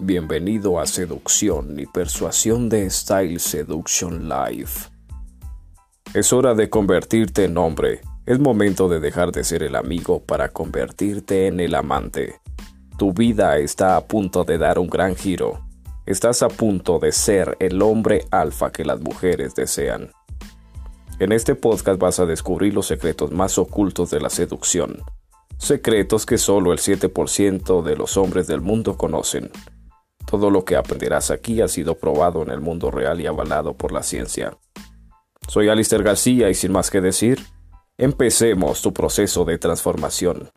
Bienvenido a Seducción y Persuasión de Style Seduction Live. Es hora de convertirte en hombre. Es momento de dejar de ser el amigo para convertirte en el amante. Tu vida está a punto de dar un gran giro. Estás a punto de ser el hombre alfa que las mujeres desean. En este podcast vas a descubrir los secretos más ocultos de la seducción. Secretos que solo el 7% de los hombres del mundo conocen. Todo lo que aprenderás aquí ha sido probado en el mundo real y avalado por la ciencia. Soy Alistair García y sin más que decir, empecemos tu proceso de transformación.